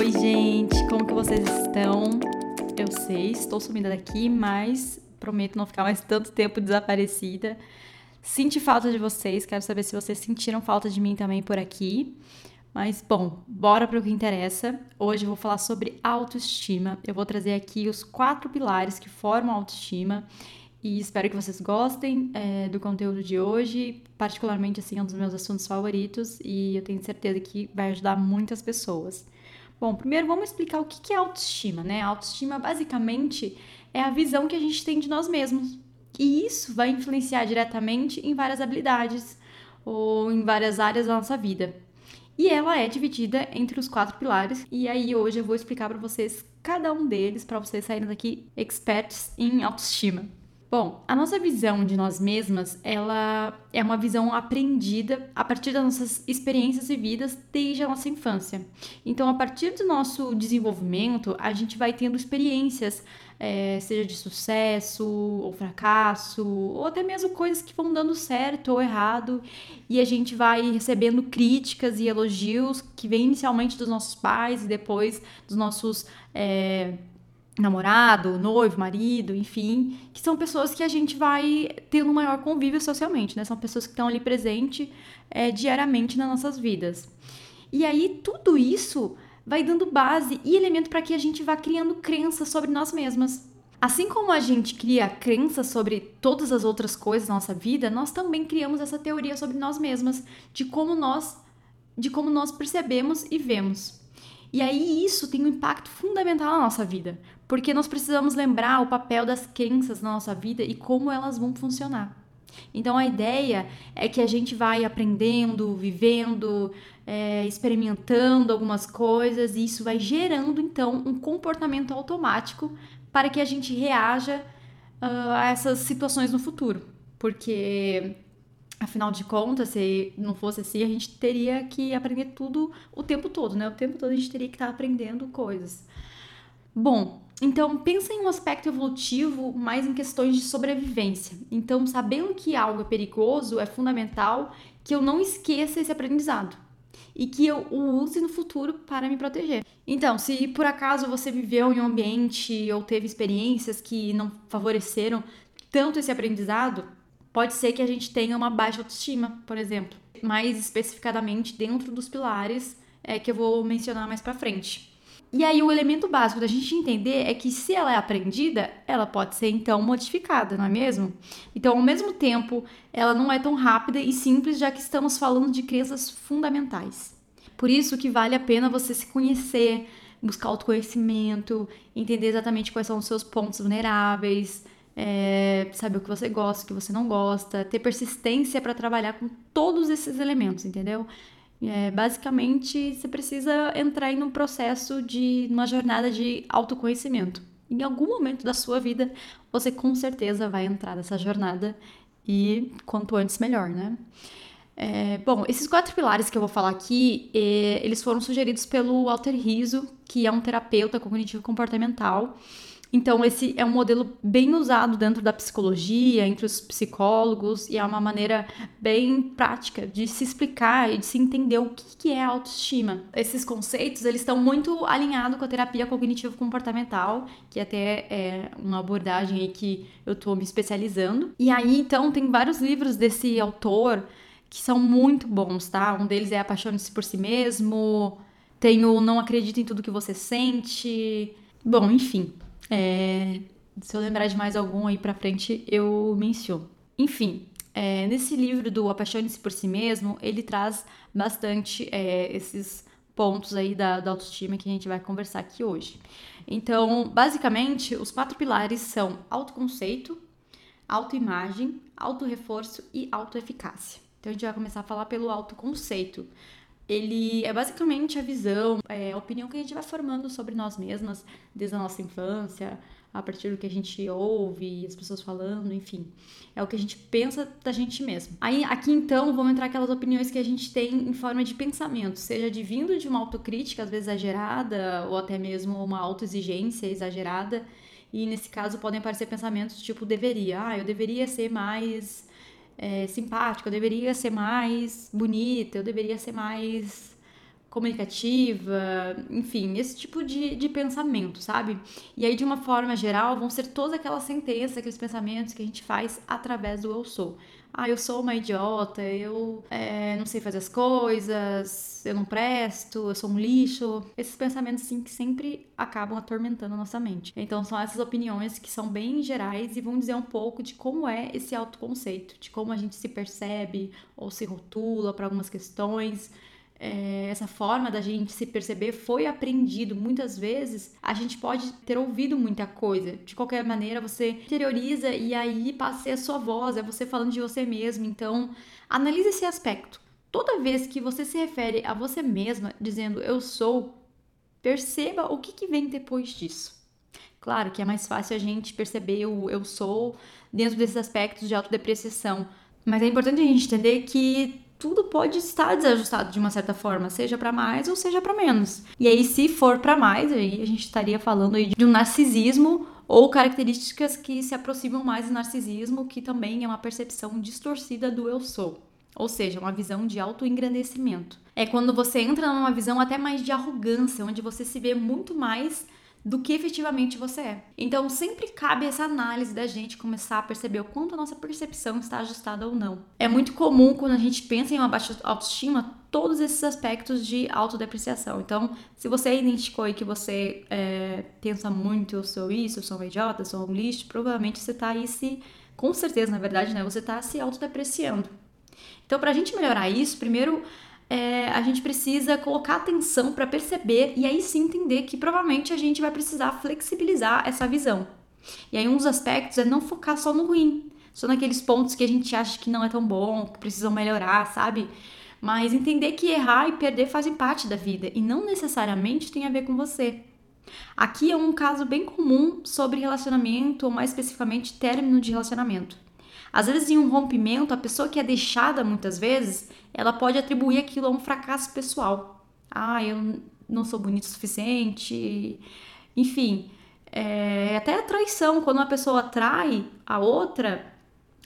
Oi, gente, como que vocês estão? Eu sei, estou sumida daqui, mas prometo não ficar mais tanto tempo desaparecida. Senti falta de vocês, quero saber se vocês sentiram falta de mim também por aqui. Mas bom, bora para o que interessa. Hoje eu vou falar sobre autoestima. Eu vou trazer aqui os quatro pilares que formam a autoestima e espero que vocês gostem é, do conteúdo de hoje. Particularmente, assim, é um dos meus assuntos favoritos e eu tenho certeza que vai ajudar muitas pessoas. Bom, primeiro vamos explicar o que é autoestima, né? A autoestima basicamente é a visão que a gente tem de nós mesmos. E isso vai influenciar diretamente em várias habilidades ou em várias áreas da nossa vida. E ela é dividida entre os quatro pilares. E aí hoje eu vou explicar para vocês cada um deles para vocês saírem daqui experts em autoestima. Bom, a nossa visão de nós mesmas, ela é uma visão aprendida a partir das nossas experiências vividas desde a nossa infância. Então, a partir do nosso desenvolvimento, a gente vai tendo experiências, é, seja de sucesso ou fracasso, ou até mesmo coisas que vão dando certo ou errado, e a gente vai recebendo críticas e elogios que vêm inicialmente dos nossos pais e depois dos nossos. É, namorado, noivo, marido, enfim, que são pessoas que a gente vai tendo um maior convívio socialmente, né? São pessoas que estão ali presentes é, diariamente nas nossas vidas. E aí tudo isso vai dando base e elemento para que a gente vá criando crenças sobre nós mesmas. Assim como a gente cria crenças sobre todas as outras coisas da nossa vida, nós também criamos essa teoria sobre nós mesmas, de como nós de como nós percebemos e vemos. E aí isso tem um impacto fundamental na nossa vida, porque nós precisamos lembrar o papel das crenças na nossa vida e como elas vão funcionar. Então a ideia é que a gente vai aprendendo, vivendo, é, experimentando algumas coisas e isso vai gerando então um comportamento automático para que a gente reaja uh, a essas situações no futuro. Porque afinal de contas, se não fosse assim, a gente teria que aprender tudo o tempo todo, né? O tempo todo a gente teria que estar aprendendo coisas. Bom, então, pensa em um aspecto evolutivo mais em questões de sobrevivência. Então, sabendo que algo é perigoso, é fundamental que eu não esqueça esse aprendizado e que eu o use no futuro para me proteger. Então, se por acaso você viveu em um ambiente ou teve experiências que não favoreceram tanto esse aprendizado, pode ser que a gente tenha uma baixa autoestima, por exemplo. Mais especificadamente dentro dos pilares é, que eu vou mencionar mais para frente. E aí o elemento básico da gente entender é que se ela é aprendida, ela pode ser então modificada, não é mesmo? Então, ao mesmo tempo, ela não é tão rápida e simples, já que estamos falando de crenças fundamentais. Por isso que vale a pena você se conhecer, buscar autoconhecimento, entender exatamente quais são os seus pontos vulneráveis, é, saber o que você gosta, o que você não gosta, ter persistência para trabalhar com todos esses elementos, entendeu? É, basicamente, você precisa entrar em um processo de uma jornada de autoconhecimento. Em algum momento da sua vida, você com certeza vai entrar nessa jornada e quanto antes melhor, né? É, bom, esses quatro pilares que eu vou falar aqui, é, eles foram sugeridos pelo Walter Rizzo, que é um terapeuta cognitivo comportamental então, esse é um modelo bem usado dentro da psicologia, entre os psicólogos, e é uma maneira bem prática de se explicar e de se entender o que é autoestima. Esses conceitos, eles estão muito alinhados com a terapia cognitivo-comportamental, que até é uma abordagem aí que eu estou me especializando. E aí, então, tem vários livros desse autor que são muito bons, tá? Um deles é Apaixone-se por si mesmo, tem o Não Acredita em Tudo que Você Sente... Bom, enfim, é, se eu lembrar de mais algum aí pra frente, eu menciono. Enfim, é, nesse livro do Apaixone-se por Si Mesmo, ele traz bastante é, esses pontos aí da, da autoestima que a gente vai conversar aqui hoje. Então, basicamente, os quatro pilares são autoconceito, autoimagem, autorreforço e autoeficácia. Então, a gente vai começar a falar pelo autoconceito ele é basicamente a visão, é, a opinião que a gente vai formando sobre nós mesmas desde a nossa infância, a partir do que a gente ouve, as pessoas falando, enfim. É o que a gente pensa da gente mesmo. Aí, aqui então, vão entrar aquelas opiniões que a gente tem em forma de pensamento, seja de vindo de uma autocrítica, às vezes exagerada, ou até mesmo uma autoexigência exagerada. E nesse caso podem aparecer pensamentos tipo deveria, ah, eu deveria ser mais é, simpática, eu deveria ser mais bonita, eu deveria ser mais comunicativa, enfim, esse tipo de, de pensamento, sabe? E aí, de uma forma geral, vão ser todas aquelas sentenças, aqueles pensamentos que a gente faz através do eu sou ah, eu sou uma idiota, eu é, não sei fazer as coisas, eu não presto, eu sou um lixo. Esses pensamentos, assim, que sempre acabam atormentando a nossa mente. Então, são essas opiniões que são bem gerais e vão dizer um pouco de como é esse autoconceito, de como a gente se percebe ou se rotula para algumas questões é, essa forma da gente se perceber foi aprendido muitas vezes. A gente pode ter ouvido muita coisa. De qualquer maneira, você interioriza e aí passa a sua voz, é você falando de você mesmo. Então, analise esse aspecto. Toda vez que você se refere a você mesma dizendo eu sou, perceba o que, que vem depois disso. Claro que é mais fácil a gente perceber o eu sou dentro desses aspectos de autodepreciação, mas é importante a gente entender que tudo pode estar desajustado de uma certa forma, seja para mais ou seja para menos. E aí, se for para mais, aí a gente estaria falando aí de um narcisismo ou características que se aproximam mais do narcisismo, que também é uma percepção distorcida do eu sou. Ou seja, uma visão de autoengrandecimento. É quando você entra numa visão até mais de arrogância, onde você se vê muito mais do que efetivamente você é. Então, sempre cabe essa análise da gente começar a perceber o quanto a nossa percepção está ajustada ou não. É muito comum quando a gente pensa em uma baixa autoestima todos esses aspectos de autodepreciação. Então, se você identificou aí que você é, pensa muito, eu sou isso, eu sou um idiota, eu sou um lixo, provavelmente você está aí se, com certeza, na verdade, né, você está se autodepreciando. Então, para a gente melhorar isso, primeiro é, a gente precisa colocar atenção para perceber e aí sim entender que provavelmente a gente vai precisar flexibilizar essa visão. E aí um dos aspectos é não focar só no ruim, só naqueles pontos que a gente acha que não é tão bom, que precisam melhorar, sabe? Mas entender que errar e perder fazem parte da vida e não necessariamente tem a ver com você. Aqui é um caso bem comum sobre relacionamento, ou mais especificamente término de relacionamento. Às vezes, em um rompimento, a pessoa que é deixada muitas vezes, ela pode atribuir aquilo a um fracasso pessoal. Ah, eu não sou bonito o suficiente. Enfim, é, até a traição, quando uma pessoa trai a outra,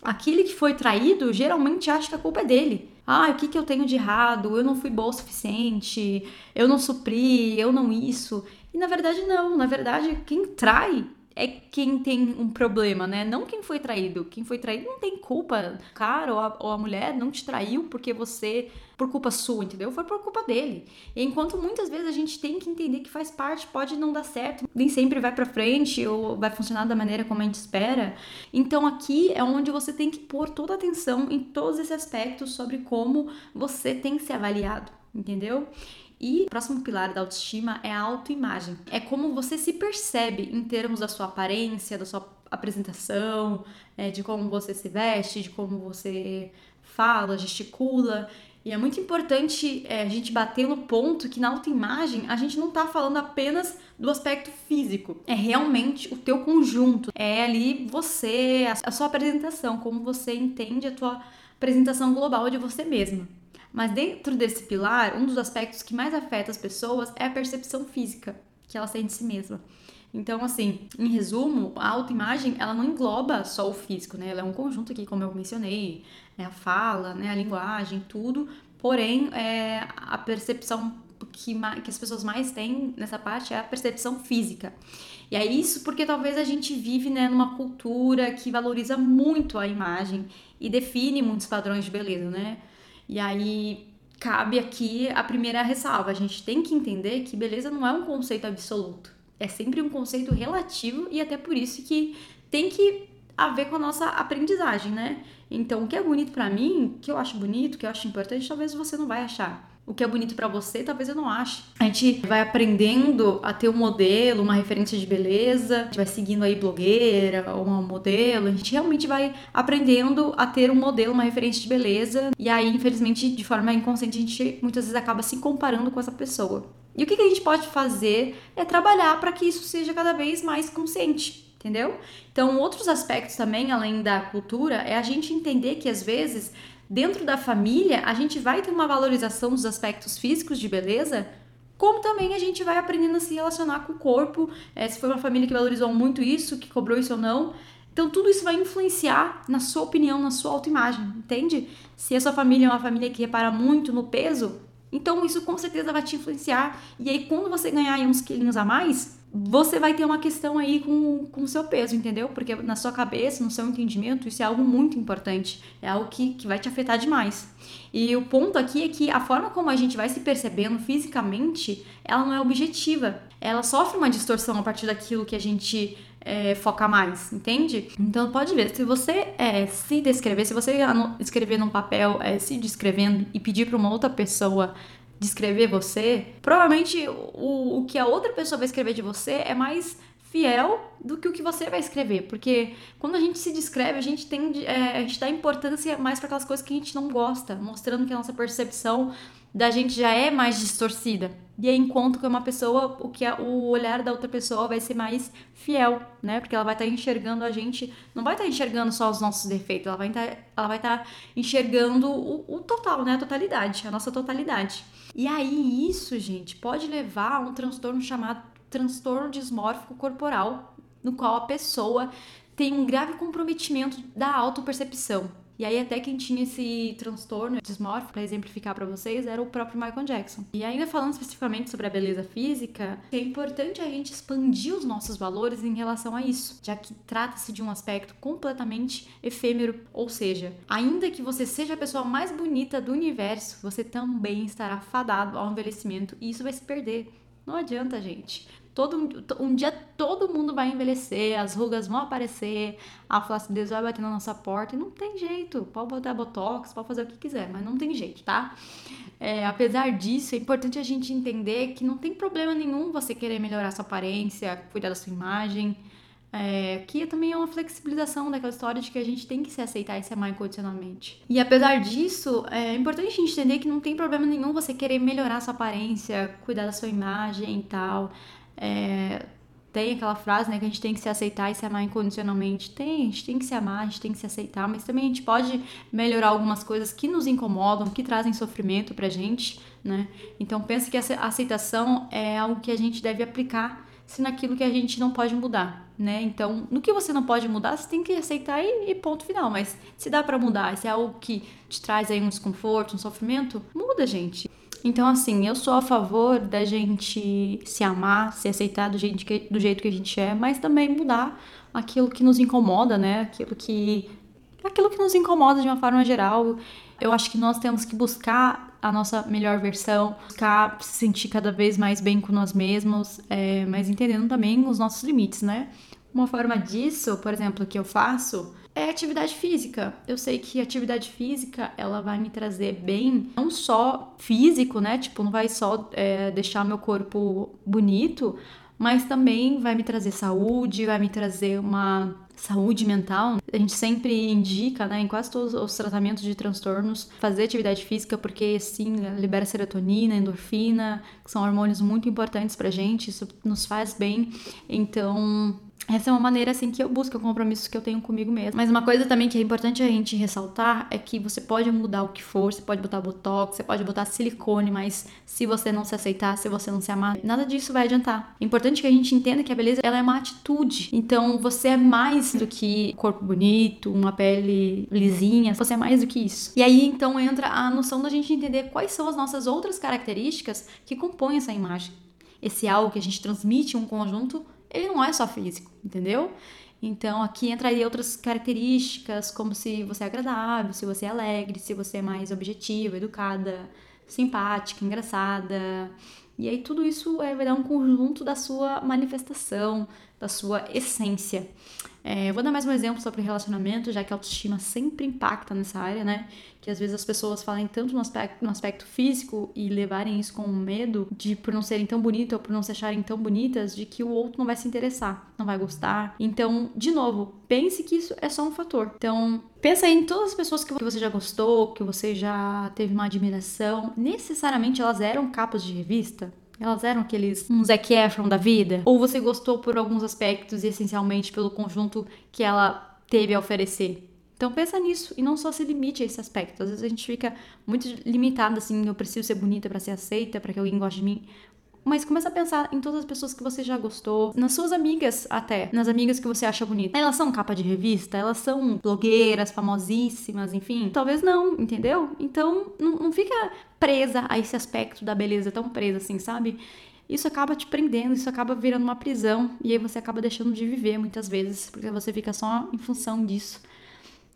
aquele que foi traído geralmente acha que a culpa é dele. Ah, o que, que eu tenho de errado? Eu não fui boa o suficiente, eu não supri, eu não isso. E na verdade, não. Na verdade, quem trai é quem tem um problema, né? Não quem foi traído. Quem foi traído não tem culpa. O cara ou a, ou a, mulher não te traiu porque você, por culpa sua, entendeu? Foi por culpa dele. E enquanto muitas vezes a gente tem que entender que faz parte, pode não dar certo, nem sempre vai para frente ou vai funcionar da maneira como a gente espera. Então aqui é onde você tem que pôr toda a atenção em todos esses aspectos sobre como você tem que ser avaliado, entendeu? E o próximo pilar da autoestima é a autoimagem. É como você se percebe em termos da sua aparência, da sua apresentação, é, de como você se veste, de como você fala, gesticula. E é muito importante é, a gente bater no ponto que na autoimagem a gente não tá falando apenas do aspecto físico, é realmente o teu conjunto, é ali você, a sua apresentação, como você entende a tua apresentação global de você mesma. Mas dentro desse pilar, um dos aspectos que mais afeta as pessoas é a percepção física que elas têm de si mesma. Então, assim, em resumo, a autoimagem, ela não engloba só o físico, né? Ela é um conjunto aqui, como eu mencionei, né? a fala, né? a linguagem, tudo. Porém, é, a percepção que, que as pessoas mais têm nessa parte é a percepção física. E é isso porque talvez a gente vive né, numa cultura que valoriza muito a imagem e define muitos padrões de beleza, né? E aí cabe aqui a primeira ressalva. A gente tem que entender que beleza não é um conceito absoluto. É sempre um conceito relativo e até por isso que tem que haver com a nossa aprendizagem, né? Então, o que é bonito para mim, que eu acho bonito, que eu acho importante, talvez você não vai achar o que é bonito para você, talvez eu não ache. A gente vai aprendendo a ter um modelo, uma referência de beleza, a gente vai seguindo aí blogueira ou um modelo, a gente realmente vai aprendendo a ter um modelo, uma referência de beleza, e aí, infelizmente, de forma inconsciente, a gente muitas vezes acaba se comparando com essa pessoa. E o que a gente pode fazer é trabalhar para que isso seja cada vez mais consciente entendeu? Então, outros aspectos também, além da cultura, é a gente entender que às vezes dentro da família, a gente vai ter uma valorização dos aspectos físicos de beleza, como também a gente vai aprendendo a se relacionar com o corpo, é, se foi uma família que valorizou muito isso, que cobrou isso ou não. Então, tudo isso vai influenciar na sua opinião, na sua autoimagem, entende? Se a sua família é uma família que repara muito no peso, Então isso com certeza vai te influenciar. E aí quando você ganhar uns quilinhos a mais, você vai ter uma questão aí com, o seu peso, entendeu? Porque na sua cabeça, no seu entendimento, isso é algo muito importante. É algo que, que vai te afetar demais. E o ponto aqui é que a forma como a gente vai se percebendo fisicamente, ela não é objetiva. Ela sofre uma distorção a partir daquilo que a gente é, foca mais, entende? Então pode ver, se você é, se descrever, se você escrever num papel, é, se descrevendo e pedir para uma outra pessoa descrever você, provavelmente o, o que a outra pessoa vai escrever de você é mais fiel do que o que você vai escrever, porque quando a gente se descreve, a gente tem é, a gente dá importância mais para aquelas coisas que a gente não gosta, mostrando que a nossa percepção da gente já é mais distorcida. E aí, enquanto que uma pessoa, o que o olhar da outra pessoa vai ser mais fiel, né? Porque ela vai estar tá enxergando a gente, não vai estar tá enxergando só os nossos defeitos, ela vai tá, estar tá enxergando o, o total, né? A totalidade, a nossa totalidade. E aí, isso, gente, pode levar a um transtorno chamado transtorno dismórfico corporal, no qual a pessoa tem um grave comprometimento da autopercepção. E aí até quem tinha esse transtorno dismórfico, para exemplificar para vocês, era o próprio Michael Jackson. E ainda falando especificamente sobre a beleza física, é importante a gente expandir os nossos valores em relação a isso, já que trata-se de um aspecto completamente efêmero, ou seja, ainda que você seja a pessoa mais bonita do universo, você também estará fadado ao envelhecimento e isso vai se perder. Não adianta, gente. Todo, um dia todo mundo vai envelhecer, as rugas vão aparecer, a flacidez vai bater na nossa porta e não tem jeito. Pode botar botox, pode fazer o que quiser, mas não tem jeito, tá? É, apesar disso, é importante a gente entender que não tem problema nenhum você querer melhorar sua aparência, cuidar da sua imagem. É, que também é uma flexibilização daquela história de que a gente tem que se aceitar e se amar incondicionalmente. E apesar disso, é importante a gente entender que não tem problema nenhum você querer melhorar sua aparência, cuidar da sua imagem e tal. É, tem aquela frase, né, que a gente tem que se aceitar e se amar incondicionalmente. Tem, a gente tem que se amar, a gente tem que se aceitar, mas também a gente pode melhorar algumas coisas que nos incomodam, que trazem sofrimento pra gente, né? Então pensa que essa aceitação é algo que a gente deve aplicar se naquilo que a gente não pode mudar, né? Então, no que você não pode mudar, você tem que aceitar e, e ponto final. Mas se dá para mudar, se é algo que te traz aí um desconforto, um sofrimento, muda, gente. Então, assim, eu sou a favor da gente se amar, se aceitar do jeito que, do jeito que a gente é, mas também mudar aquilo que nos incomoda, né? Aquilo que. Aquilo que nos incomoda de uma forma geral. Eu acho que nós temos que buscar a nossa melhor versão, buscar se sentir cada vez mais bem com nós mesmos, é, mas entendendo também os nossos limites, né? Uma forma disso, por exemplo, que eu faço é atividade física. Eu sei que atividade física ela vai me trazer bem, não só físico, né? Tipo, não vai só é, deixar meu corpo bonito, mas também vai me trazer saúde, vai me trazer uma saúde mental. A gente sempre indica, né, em quase todos os tratamentos de transtornos, fazer atividade física porque sim, libera serotonina, endorfina, que são hormônios muito importantes pra gente, isso nos faz bem. Então, essa é uma maneira assim que eu busco compromissos que eu tenho comigo mesmo. Mas uma coisa também que é importante a gente ressaltar é que você pode mudar o que for, você pode botar botox, você pode botar silicone, mas se você não se aceitar, se você não se amar, nada disso vai adiantar. É importante que a gente entenda que a beleza ela é uma atitude. Então você é mais do que corpo bonito, uma pele lisinha, você é mais do que isso. E aí então entra a noção da gente entender quais são as nossas outras características que compõem essa imagem. Esse algo que a gente transmite um conjunto ele não é só físico, entendeu? Então aqui entraria outras características, como se você é agradável, se você é alegre, se você é mais objetiva, educada, simpática, engraçada. E aí tudo isso é, vai dar um conjunto da sua manifestação, da sua essência. É, vou dar mais um exemplo sobre relacionamento, já que a autoestima sempre impacta nessa área, né? Que às vezes as pessoas falem tanto no aspecto, no aspecto físico e levarem isso com medo de por não serem tão bonitas ou por não se acharem tão bonitas, de que o outro não vai se interessar, não vai gostar. Então, de novo, pense que isso é só um fator. Então, pensa em todas as pessoas que você já gostou, que você já teve uma admiração. Necessariamente elas eram capas de revista? Elas eram aqueles um Zac Efron da vida? Ou você gostou por alguns aspectos e essencialmente pelo conjunto que ela teve a oferecer? Então pensa nisso e não só se limite a esse aspecto. Às vezes a gente fica muito limitada assim, eu preciso ser bonita para ser aceita, para que alguém goste de mim. Mas começa a pensar em todas as pessoas que você já gostou, nas suas amigas até, nas amigas que você acha bonita. Elas são capa de revista, elas são blogueiras famosíssimas, enfim. Talvez não, entendeu? Então não, não fica presa a esse aspecto da beleza tão presa assim, sabe? Isso acaba te prendendo, isso acaba virando uma prisão e aí você acaba deixando de viver muitas vezes, porque você fica só em função disso.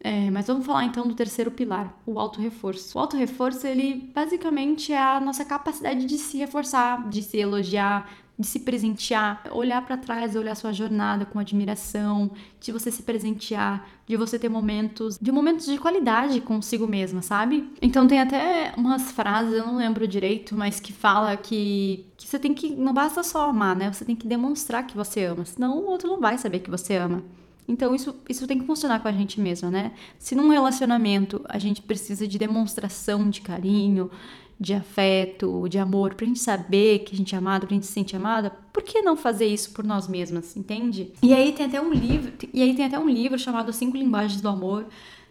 É, mas vamos falar então do terceiro pilar, o auto-reforço. O auto-reforço, ele basicamente é a nossa capacidade de se reforçar, de se elogiar, de se presentear, olhar para trás, olhar sua jornada com admiração, de você se presentear, de você ter momentos, de momentos de qualidade consigo mesma, sabe? Então tem até umas frases, eu não lembro direito, mas que fala que, que você tem que não basta só amar, né? Você tem que demonstrar que você ama, senão o outro não vai saber que você ama. Então isso, isso tem que funcionar com a gente mesma, né? Se num relacionamento a gente precisa de demonstração de carinho, de afeto, de amor, pra gente saber que a gente é amado, pra gente se sentir amada, por que não fazer isso por nós mesmas, entende? E aí tem até um livro, e aí tem até um livro chamado Cinco Linguagens do Amor.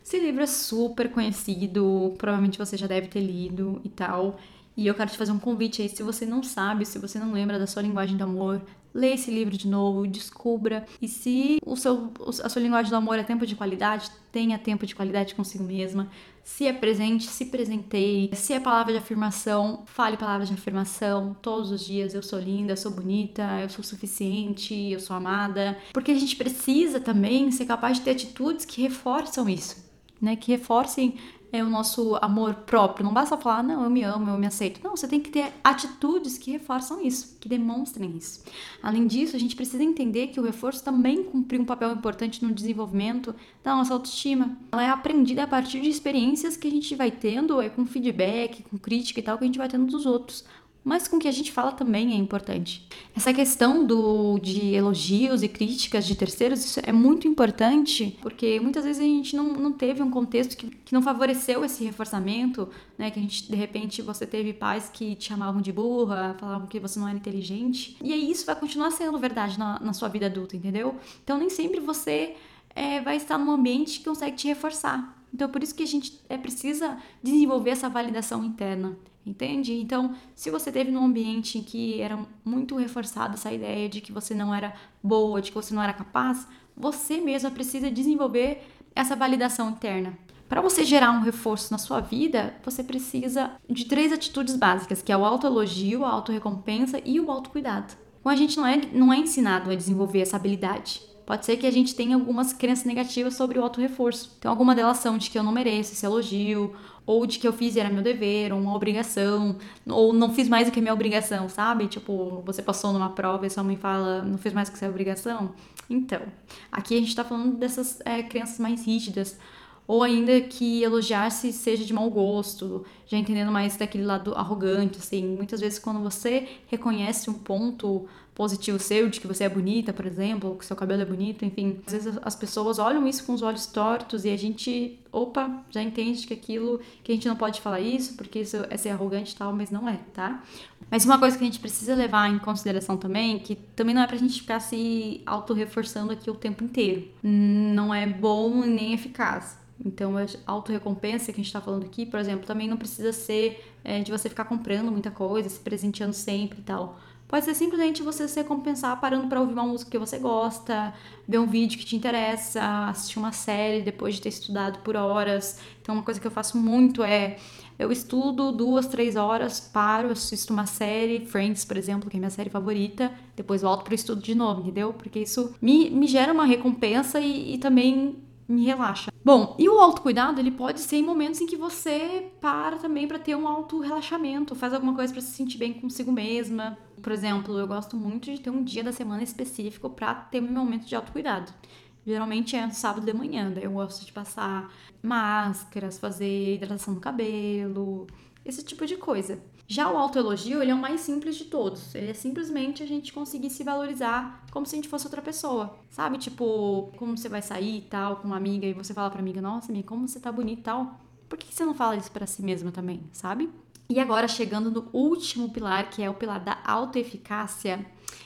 Esse livro é super conhecido, provavelmente você já deve ter lido e tal. E eu quero te fazer um convite aí, se você não sabe, se você não lembra da sua linguagem do amor, lê esse livro de novo, descubra. E se o seu, a sua linguagem do amor é tempo de qualidade, tenha tempo de qualidade consigo mesma. Se é presente, se presenteie. Se é palavra de afirmação, fale palavras de afirmação todos os dias. Eu sou linda, eu sou bonita, eu sou suficiente, eu sou amada. Porque a gente precisa também ser capaz de ter atitudes que reforçam isso. Né, que reforcem é o nosso amor próprio. Não basta falar, não, eu me amo, eu me aceito. Não, você tem que ter atitudes que reforçam isso, que demonstrem isso. Além disso, a gente precisa entender que o reforço também cumpre um papel importante no desenvolvimento da nossa autoestima. Ela é aprendida a partir de experiências que a gente vai tendo, é com feedback, com crítica e tal, que a gente vai tendo dos outros mas com o que a gente fala também é importante. Essa questão do, de elogios e críticas de terceiros isso é muito importante, porque muitas vezes a gente não, não teve um contexto que, que não favoreceu esse reforçamento, né? Que a gente, de repente, você teve pais que te chamavam de burra, falavam que você não era inteligente. E aí isso vai continuar sendo verdade na, na sua vida adulta, entendeu? Então nem sempre você é, vai estar num ambiente que consegue te reforçar. Então, por isso que a gente é, precisa desenvolver essa validação interna. Entende? Então, se você teve num ambiente que era muito reforçada essa ideia de que você não era boa, de que você não era capaz, você mesma precisa desenvolver essa validação interna. Para você gerar um reforço na sua vida, você precisa de três atitudes básicas, que é o autoelogio, a autorrecompensa e o autocuidado. Então, a gente não é, não é ensinado a desenvolver essa habilidade. Pode ser que a gente tenha algumas crenças negativas sobre o autorreforço. Então, alguma delas são de que eu não mereço esse elogio, ou de que eu fiz e era meu dever, ou uma obrigação, ou não fiz mais do que minha obrigação, sabe? Tipo, você passou numa prova e sua mãe fala, não fez mais do que sua obrigação. Então, aqui a gente tá falando dessas é, crenças mais rígidas, ou ainda que elogiar-se seja de mau gosto, já entendendo mais daquele lado arrogante, assim. Muitas vezes, quando você reconhece um ponto positivo seu, de que você é bonita, por exemplo, que seu cabelo é bonito, enfim. Às vezes as pessoas olham isso com os olhos tortos e a gente, opa, já entende que aquilo, que a gente não pode falar isso, porque isso é ser arrogante e tal, mas não é, tá? Mas uma coisa que a gente precisa levar em consideração também, que também não é pra gente ficar se auto-reforçando aqui o tempo inteiro. Não é bom nem eficaz. Então, a auto-recompensa que a gente está falando aqui, por exemplo, também não precisa ser é, de você ficar comprando muita coisa, se presenteando sempre e tal. Pode ser simplesmente você se recompensar parando para ouvir uma música que você gosta, ver um vídeo que te interessa, assistir uma série depois de ter estudado por horas. Então, uma coisa que eu faço muito é eu estudo duas, três horas, paro, assisto uma série, Friends, por exemplo, que é minha série favorita, depois volto para o estudo de novo, entendeu? Porque isso me, me gera uma recompensa e, e também me relaxa. Bom, e o autocuidado, ele pode ser em momentos em que você para também para ter um auto relaxamento, faz alguma coisa para se sentir bem consigo mesma. Por exemplo, eu gosto muito de ter um dia da semana específico para ter um momento de autocuidado. Geralmente é no sábado de manhã, daí eu gosto de passar máscaras, fazer hidratação no cabelo, esse tipo de coisa. Já o autoelogio, ele é o mais simples de todos. Ele é simplesmente a gente conseguir se valorizar como se a gente fosse outra pessoa. Sabe? Tipo, como você vai sair e tal, com uma amiga, e você fala pra amiga, nossa, amiga, como você tá bonita e tal. Por que você não fala isso para si mesma também, sabe? E agora, chegando no último pilar, que é o pilar da autoeficácia,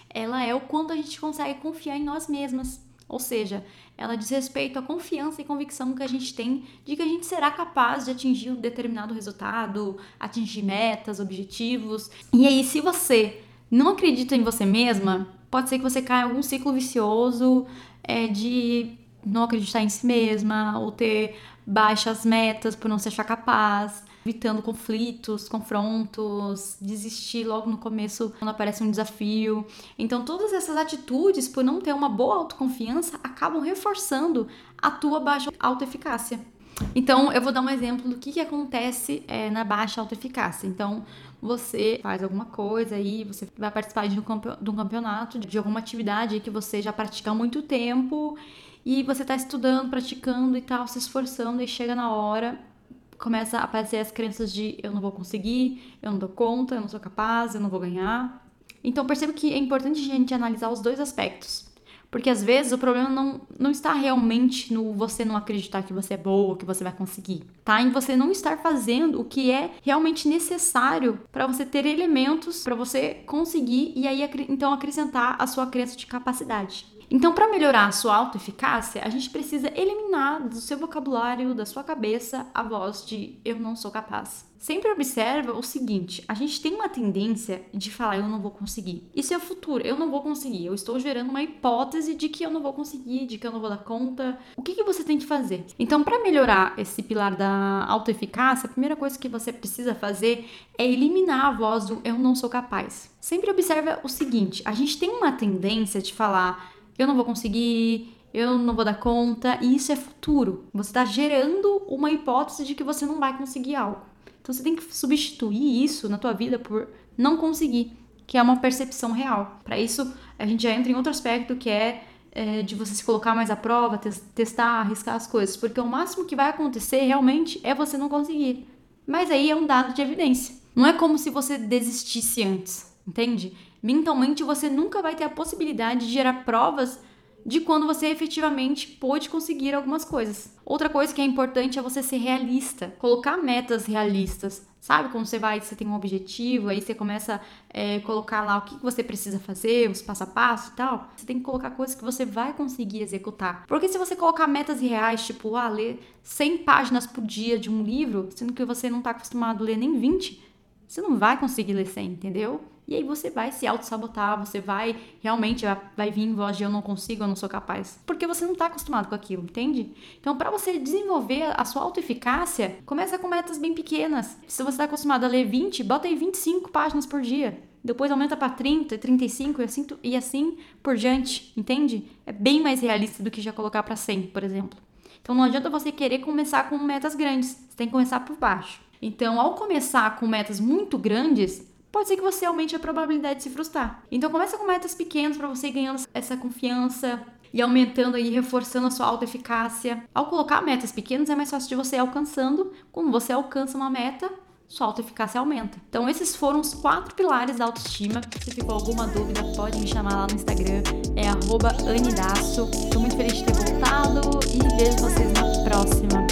ela é o quanto a gente consegue confiar em nós mesmas. Ou seja, ela diz respeito à confiança e convicção que a gente tem de que a gente será capaz de atingir um determinado resultado, atingir metas, objetivos. E aí, se você não acredita em você mesma, pode ser que você caia em algum ciclo vicioso é, de não acreditar em si mesma ou ter baixas metas por não se achar capaz, evitando conflitos, confrontos, desistir logo no começo quando aparece um desafio. Então, todas essas atitudes, por não ter uma boa autoconfiança, acabam reforçando a tua baixa autoeficácia. Então, eu vou dar um exemplo do que, que acontece é, na baixa autoeficácia. Então, você faz alguma coisa aí, você vai participar de um campeonato, de alguma atividade que você já pratica há muito tempo e você está estudando, praticando e tal, se esforçando, e chega na hora, começa a aparecer as crenças de eu não vou conseguir, eu não dou conta, eu não sou capaz, eu não vou ganhar. Então perceba que é importante a gente analisar os dois aspectos. Porque às vezes o problema não, não está realmente no você não acreditar que você é boa, que você vai conseguir. Tá? Em você não estar fazendo o que é realmente necessário para você ter elementos para você conseguir e aí então acrescentar a sua crença de capacidade. Então, para melhorar a sua autoeficácia, a gente precisa eliminar do seu vocabulário, da sua cabeça, a voz de eu não sou capaz. Sempre observa o seguinte: a gente tem uma tendência de falar eu não vou conseguir. Isso é o futuro, eu não vou conseguir. Eu estou gerando uma hipótese de que eu não vou conseguir, de que eu não vou dar conta. O que, que você tem que fazer? Então, para melhorar esse pilar da autoeficácia, a primeira coisa que você precisa fazer é eliminar a voz do eu não sou capaz. Sempre observa o seguinte: a gente tem uma tendência de falar eu não vou conseguir, eu não vou dar conta, e isso é futuro. Você está gerando uma hipótese de que você não vai conseguir algo. Então você tem que substituir isso na tua vida por não conseguir, que é uma percepção real. Para isso, a gente já entra em outro aspecto que é, é de você se colocar mais à prova, testar, arriscar as coisas, porque o máximo que vai acontecer realmente é você não conseguir. Mas aí é um dado de evidência. Não é como se você desistisse antes, entende? Mentalmente você nunca vai ter a possibilidade de gerar provas de quando você efetivamente pôde conseguir algumas coisas. Outra coisa que é importante é você ser realista, colocar metas realistas. Sabe quando você vai, você tem um objetivo, aí você começa a é, colocar lá o que você precisa fazer, os passo a passo e tal. Você tem que colocar coisas que você vai conseguir executar. Porque se você colocar metas reais, tipo, ah, ler 100 páginas por dia de um livro, sendo que você não está acostumado a ler nem 20, você não vai conseguir ler 100, entendeu? E aí você vai se auto-sabotar, você vai realmente vai vir em voz de eu não consigo, eu não sou capaz. Porque você não está acostumado com aquilo, entende? Então, para você desenvolver a sua autoeficácia, começa com metas bem pequenas. Se você está acostumado a ler 20, bota aí 25 páginas por dia. Depois aumenta para 30, 35 e assim, e assim por diante, entende? É bem mais realista do que já colocar para 100, por exemplo. Então não adianta você querer começar com metas grandes, você tem que começar por baixo. Então, ao começar com metas muito grandes, pode ser que você aumente a probabilidade de se frustrar. Então, começa com metas pequenas para você ir ganhando essa confiança e aumentando e reforçando a sua autoeficácia. Ao colocar metas pequenas, é mais fácil de você ir alcançando. Quando você alcança uma meta, sua autoeficácia aumenta. Então, esses foram os quatro pilares da autoestima. Se ficou alguma dúvida, pode me chamar lá no Instagram, é anidaço. Estou muito feliz de ter voltado e vejo vocês na próxima.